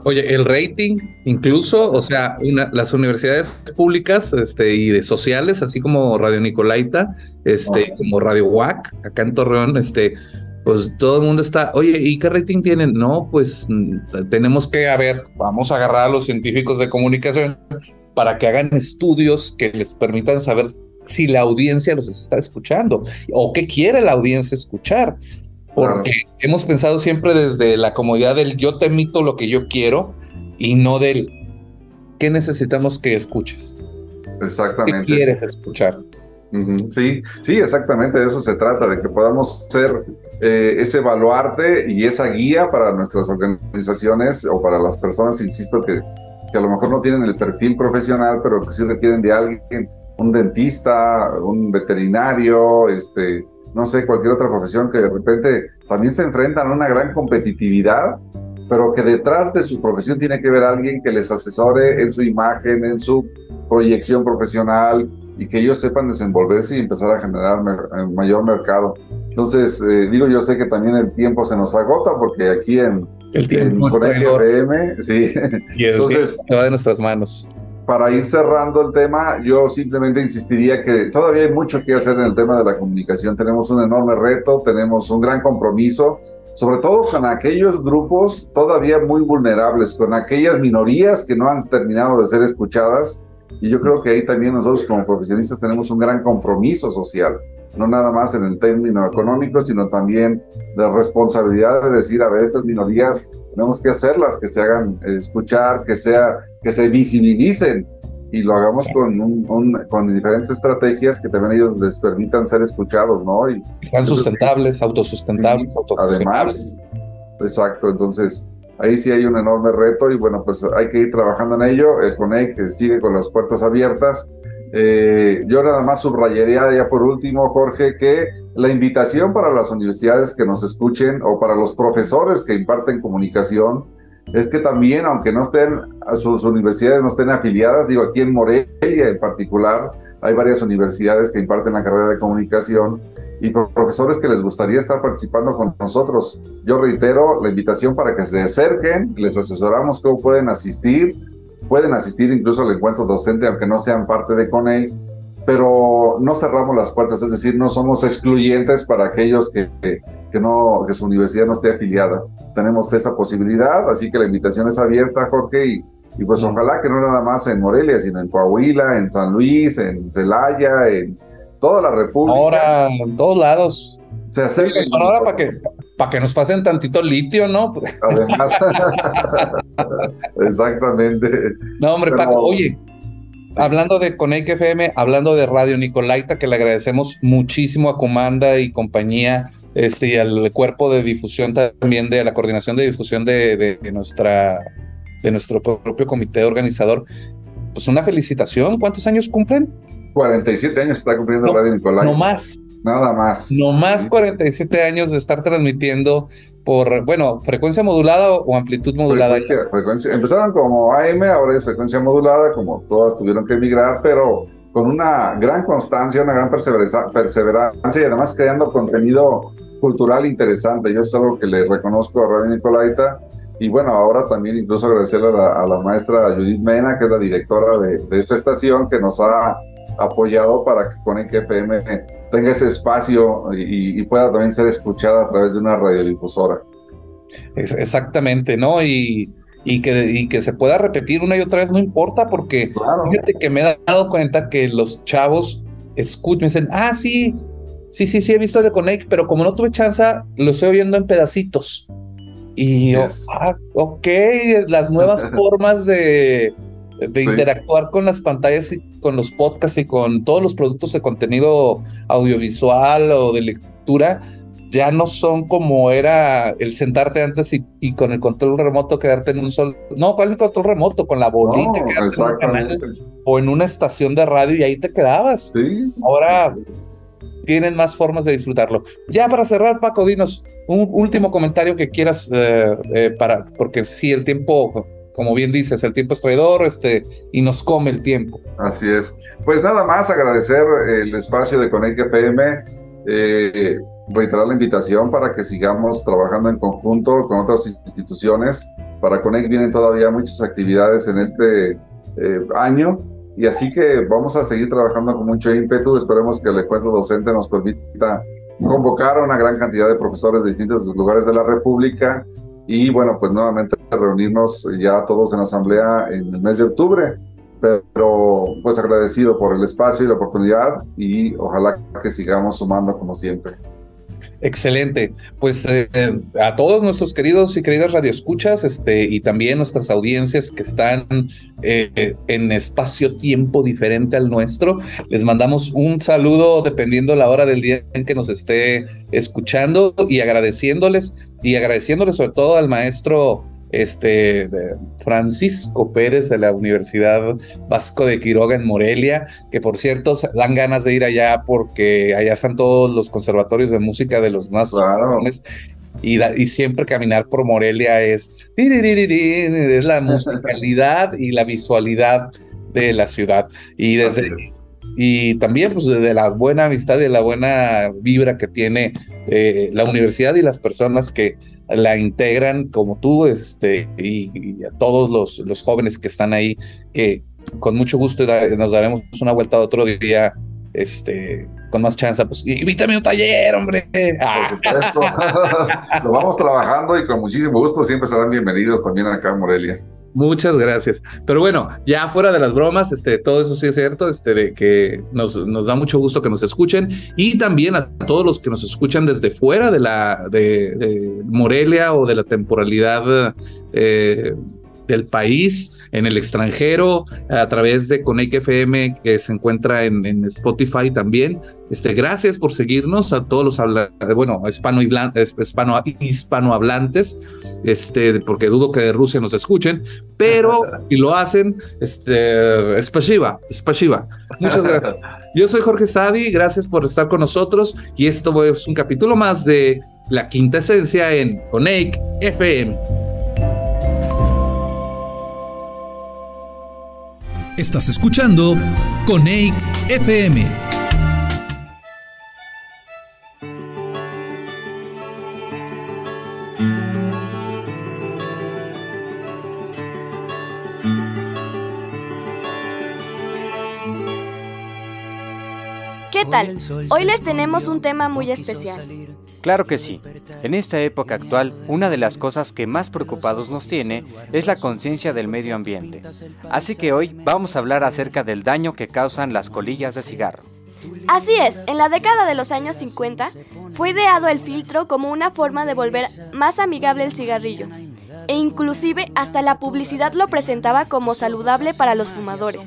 Oye, el rating, incluso, o sea, las universidades públicas este, y de sociales, así como Radio Nicolaita, este, como Radio WAC, acá en Torreón, este, pues todo el mundo está, oye, ¿y qué rating tienen? No, pues mm, tenemos que, a ver, vamos a agarrar a los científicos de comunicación para que hagan estudios que les permitan saber si la audiencia los está escuchando o qué quiere la audiencia escuchar. Porque hemos pensado siempre desde la comodidad del yo te emito lo que yo quiero y no del qué necesitamos que escuches. Exactamente. ¿Qué quieres escuchar? Sí, sí, exactamente de eso se trata, de que podamos ser eh, ese baluarte y esa guía para nuestras organizaciones o para las personas, insisto, que, que a lo mejor no tienen el perfil profesional, pero que sí requieren de alguien un dentista, un veterinario, este, no sé, cualquier otra profesión que de repente también se enfrentan a una gran competitividad, pero que detrás de su profesión tiene que ver alguien que les asesore en su imagen, en su proyección profesional y que ellos sepan desenvolverse y empezar a generar mayor mercado. Entonces, eh, digo, yo sé que también el tiempo se nos agota porque aquí en, el tiempo en sí. Y Entonces, se va de nuestras manos para ir cerrando el tema, yo simplemente insistiría que todavía hay mucho que hacer en el tema de la comunicación. Tenemos un enorme reto, tenemos un gran compromiso, sobre todo con aquellos grupos todavía muy vulnerables, con aquellas minorías que no han terminado de ser escuchadas. Y yo creo que ahí también nosotros como profesionistas tenemos un gran compromiso social, no nada más en el término económico, sino también de responsabilidad de decir, a ver, estas minorías tenemos que hacerlas, que se hagan escuchar, que sea que se visibilicen y lo hagamos con, un, con diferentes estrategias que también ellos les permitan ser escuchados, ¿no? Y sean sustentables, autosustentables, sí, Además, exacto, entonces ahí sí hay un enorme reto y bueno, pues hay que ir trabajando en ello. El CONEC sigue con las puertas abiertas. Eh, yo nada más subrayaría ya por último, Jorge, que la invitación para las universidades que nos escuchen o para los profesores que imparten comunicación, es que también, aunque no estén, sus universidades no estén afiliadas, digo, aquí en Morelia en particular, hay varias universidades que imparten la carrera de comunicación y profesores que les gustaría estar participando con nosotros. Yo reitero la invitación para que se acerquen, les asesoramos cómo pueden asistir, pueden asistir incluso al encuentro docente, aunque no sean parte de CONEI, pero no cerramos las puertas, es decir, no somos excluyentes para aquellos que, que, no, que su universidad no esté afiliada. Tenemos esa posibilidad, así que la invitación es abierta, Jorge, y, y pues ojalá que no nada más en Morelia, sino en Coahuila, en San Luis, en Celaya, en toda la República. Ahora, en todos lados. Se acerquen. ahora para que, para que nos pasen tantito litio, ¿no? Además. Exactamente. No, hombre, Paco, oye, hablando de Conec FM, hablando de Radio Nicolaita, que le agradecemos muchísimo a Comanda y compañía, este, y al cuerpo de difusión también de la coordinación de difusión de, de nuestra de nuestro propio comité organizador. Pues una felicitación. ¿Cuántos años cumplen? 47 años está cumpliendo Radio Nicolaita. No más. Nada más. No más 47 años de estar transmitiendo por, bueno, frecuencia modulada o amplitud modulada. Frecuencia, frecuencia. Empezaron como AM, ahora es frecuencia modulada, como todas tuvieron que emigrar, pero con una gran constancia, una gran perseverancia, y además creando contenido cultural interesante. Yo es algo que le reconozco a Radio Nicolaita. Y bueno, ahora también incluso agradecerle a la, maestra Judith Mena, que es la directora de, de esta estación, que nos ha apoyado para que con FM tenga ese espacio y, pueda también ser escuchada a través de una radiodifusora. Exactamente, ¿no? Y, y, que, y que se pueda repetir una y otra vez, no importa, porque fíjate que me he dado cuenta que los chavos escuchan, me dicen, ah, sí, sí, sí, sí, he visto el Connect, pero como no tuve chance, lo estoy oyendo en pedacitos. Y yo, ah, ok, las nuevas formas de, de interactuar con las pantallas y con los podcasts y con todos los productos de contenido audiovisual o de lectura, ya no son como era el sentarte antes y, con el control remoto quedarte en un sol. No, ¿cuál es el control remoto? Con la bolita, o en una estación de radio y ahí te quedabas. Ahora tienen más formas de disfrutarlo. Ya para cerrar, Paco, dinos un último comentario que quieras eh, eh, para, porque sí, el tiempo como bien dices, el tiempo es traidor este, y nos come el tiempo. Así es. Pues nada más agradecer el espacio de Conect FM, eh, reiterar la invitación para que sigamos trabajando en conjunto con otras instituciones. Para Conect vienen todavía muchas actividades en este eh, año y así que vamos a seguir trabajando con mucho ímpetu. Esperemos que el encuentro docente nos permita convocar a una gran cantidad de profesores de distintos lugares de la República y bueno, pues nuevamente reunirnos ya todos en asamblea en el mes de octubre, pero pues agradecido por el espacio y la oportunidad y ojalá que sigamos sumando como siempre. Excelente. Pues eh, a todos nuestros queridos y queridas radioescuchas, este, y también nuestras audiencias que están eh, en espacio-tiempo diferente al nuestro, les mandamos un saludo dependiendo la hora del día en que nos esté escuchando y agradeciéndoles, y agradeciéndoles sobre todo al maestro este, Francisco Pérez de la Universidad Vasco de Quiroga en Morelia, que por cierto dan ganas de ir allá porque allá están todos los conservatorios de música de los más y, y, siempre caminar por Morelia es, es la musicalidad y la visualidad de la ciudad. Y desde, y también pues de la buena amistad y de la buena vibra que tiene eh, la universidad y las personas que la integran como tú este, y, a todos los, los, jóvenes que están ahí, que con mucho gusto nos daremos una vuelta otro día este, con más chance, pues invítame un taller, hombre. Lo vamos trabajando y con muchísimo gusto siempre serán bienvenidos también acá en Morelia. Muchas gracias. Pero bueno, ya fuera de las bromas, este, todo eso sí es cierto, este, de que nos, nos da mucho gusto que nos escuchen y también a todos los que nos escuchan desde fuera de la de, Morelia o de la temporalidad eh, del país, en el extranjero, a través de Conec FM, que se encuentra en, Spotify también. Este, gracias por seguirnos a todos los habla bueno, hispano hispano, hispanohablantes, este, porque dudo que de Rusia nos escuchen, pero si lo hacen, este, es pasiva, es pasiva. Muchas gracias. Yo soy Jorge Sadi, gracias por estar con nosotros y esto es un capítulo más de La Quinta Esencia en Conec FM. Estás escuchando Coneic FM. ¿Qué tal? Hoy les tenemos un tema muy especial. Claro que sí. En esta época actual, una de las cosas que más preocupados nos tiene es la conciencia del medio ambiente. Así que hoy vamos a hablar acerca del daño que causan las colillas de cigarro. Así es, en la década de los años 50 fue ideado el filtro como una forma de volver más amigable el cigarrillo. E inclusive hasta la publicidad lo presentaba como saludable para los fumadores.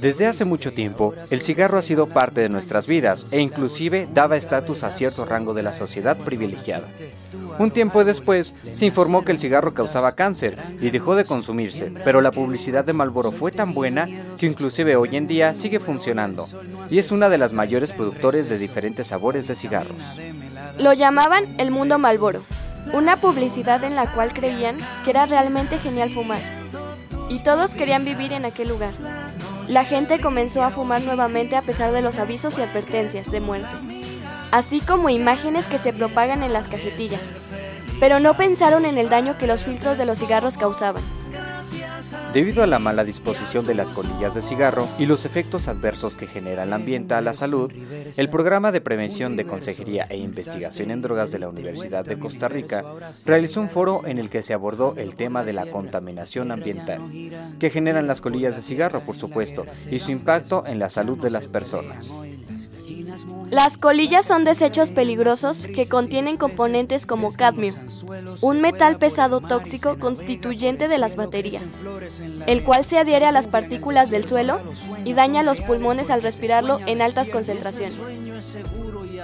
Desde hace mucho tiempo, el cigarro ha sido parte de nuestras vidas e inclusive daba estatus a cierto rango de la sociedad privilegiada. Un tiempo después, se informó que el cigarro causaba cáncer y dejó de consumirse, pero la publicidad de Marlboro fue tan buena que inclusive hoy en día sigue funcionando y es una de las mayores productores de diferentes sabores de cigarros. Lo llamaban el mundo Marlboro, una publicidad en la cual creían que era realmente genial fumar. Y todos querían vivir en aquel lugar. La gente comenzó a fumar nuevamente a pesar de los avisos y advertencias de muerte, así como imágenes que se propagan en las cajetillas. Pero no pensaron en el daño que los filtros de los cigarros causaban. Debido a la mala disposición de las colillas de cigarro y los efectos adversos que genera el ambiente a la salud, el programa de prevención de consejería e investigación en drogas de la Universidad de Costa Rica realizó un foro en el que se abordó el tema de la contaminación ambiental, que generan las colillas de cigarro, por supuesto, y su impacto en la salud de las personas. Las colillas son desechos peligrosos que contienen componentes como cadmio, un metal pesado tóxico constituyente de las baterías, el cual se adhiere a las partículas del suelo y daña los pulmones al respirarlo en altas concentraciones.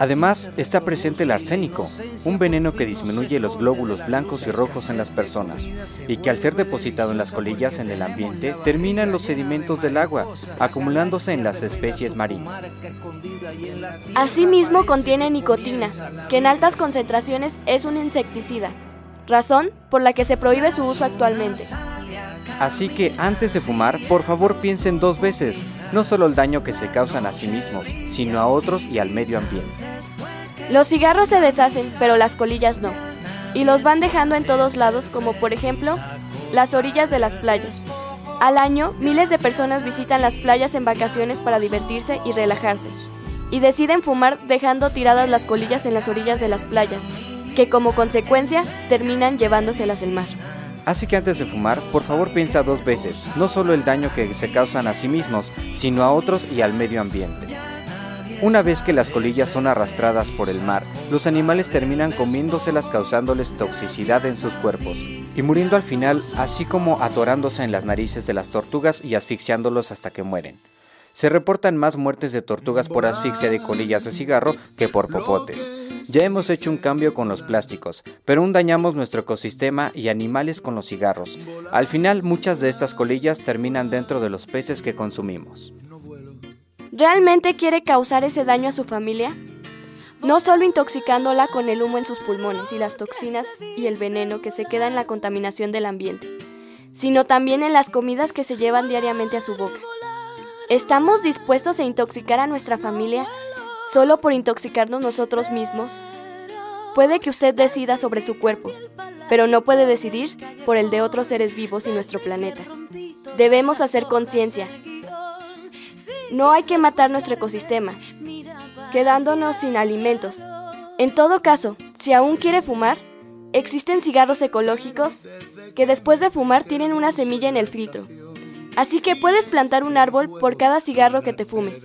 Además, está presente el arsénico, un veneno que disminuye los glóbulos blancos y rojos en las personas y que al ser depositado en las colillas en el ambiente termina en los sedimentos del agua, acumulándose en las especies marinas. Asimismo contiene nicotina, que en altas concentraciones es un insecticida, razón por la que se prohíbe su uso actualmente. Así que antes de fumar, por favor piensen dos veces, no solo el daño que se causan a sí mismos, sino a otros y al medio ambiente. Los cigarros se deshacen, pero las colillas no. Y los van dejando en todos lados, como por ejemplo las orillas de las playas. Al año, miles de personas visitan las playas en vacaciones para divertirse y relajarse. Y deciden fumar dejando tiradas las colillas en las orillas de las playas, que como consecuencia terminan llevándoselas el mar. Así que antes de fumar, por favor piensa dos veces, no solo el daño que se causan a sí mismos, sino a otros y al medio ambiente. Una vez que las colillas son arrastradas por el mar, los animales terminan comiéndoselas causándoles toxicidad en sus cuerpos y muriendo al final, así como atorándose en las narices de las tortugas y asfixiándolos hasta que mueren. Se reportan más muertes de tortugas por asfixia de colillas de cigarro que por popotes. Ya hemos hecho un cambio con los plásticos, pero aún dañamos nuestro ecosistema y animales con los cigarros. Al final, muchas de estas colillas terminan dentro de los peces que consumimos. ¿Realmente quiere causar ese daño a su familia? No solo intoxicándola con el humo en sus pulmones y las toxinas y el veneno que se queda en la contaminación del ambiente, sino también en las comidas que se llevan diariamente a su boca. ¿Estamos dispuestos a intoxicar a nuestra familia solo por intoxicarnos nosotros mismos? Puede que usted decida sobre su cuerpo, pero no puede decidir por el de otros seres vivos y nuestro planeta. Debemos hacer conciencia no hay que matar nuestro ecosistema, quedándonos sin alimentos. En todo caso, si aún quiere fumar, existen cigarros ecológicos que después de fumar tienen una semilla en el filtro. Así que puedes plantar un árbol por cada cigarro que te fumes.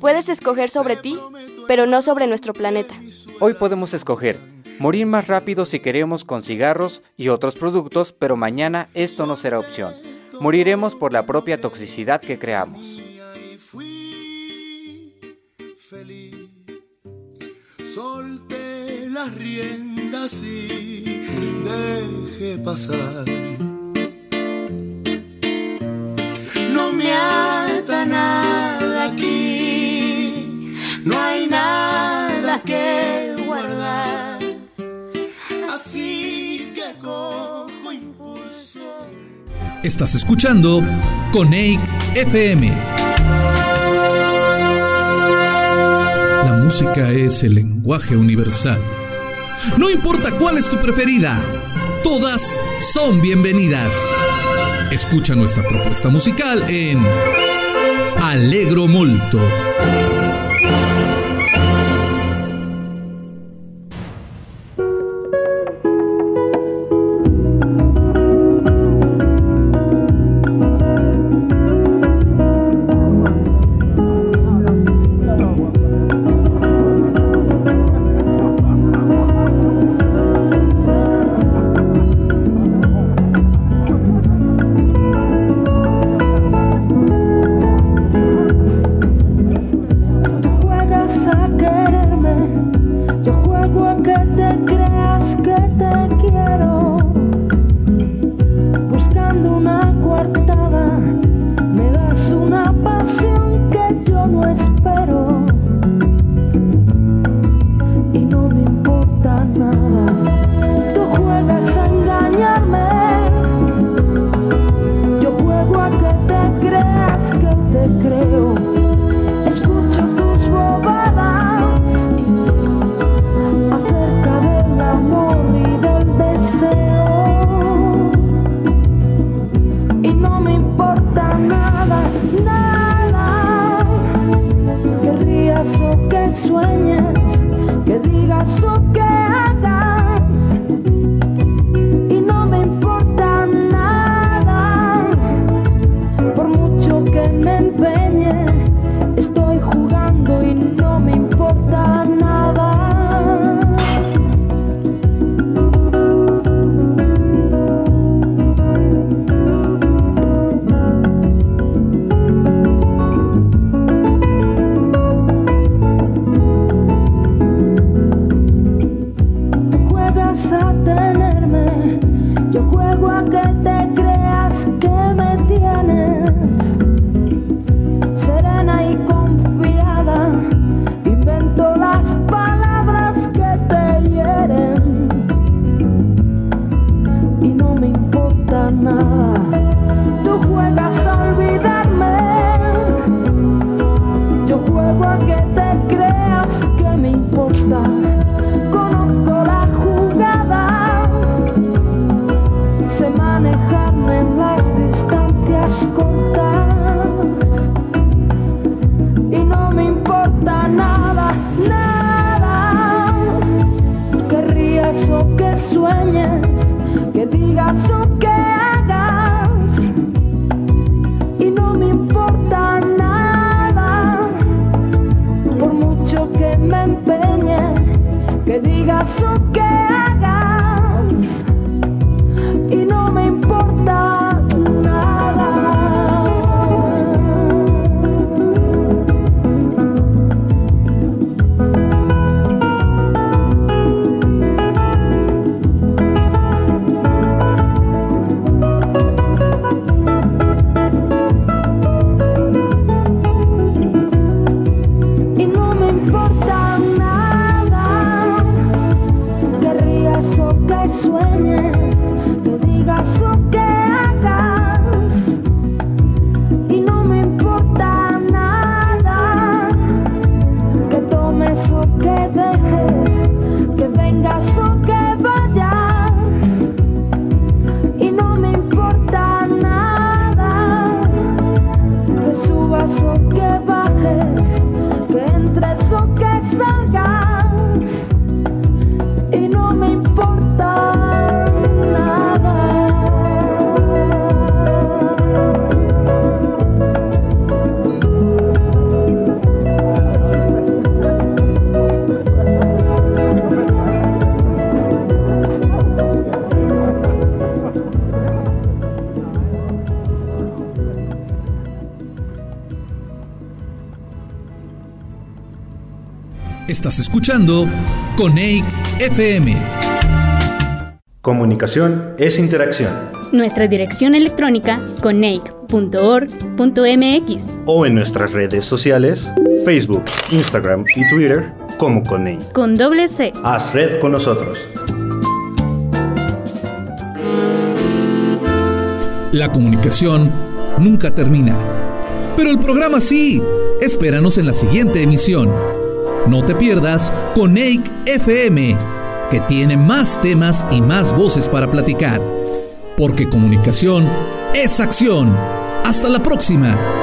Puedes escoger sobre ti, pero no sobre nuestro planeta. Hoy podemos escoger morir más rápido si queremos con cigarros y otros productos, pero mañana esto no será opción. Moriremos por la propia toxicidad que creamos. Solté las riendas y dejé pasar. No me ata nada aquí, no hay nada que guardar. Así que cojo impulso. Estás escuchando Coneic FM. Música es el lenguaje universal. No importa cuál es tu preferida, todas son bienvenidas. Escucha nuestra propuesta musical en Alegro Molto. Estás escuchando Coneic FM. Comunicación es interacción. Nuestra dirección electrónica coneic.org.mx o en nuestras redes sociales Facebook, Instagram y Twitter como Coneic. Con doble C. Haz red con nosotros. La comunicación nunca termina. Pero el programa sí. Espéranos en la siguiente emisión. No te pierdas Coneic FM, que tiene más temas y más voces para platicar. Porque comunicación es acción. Hasta la próxima.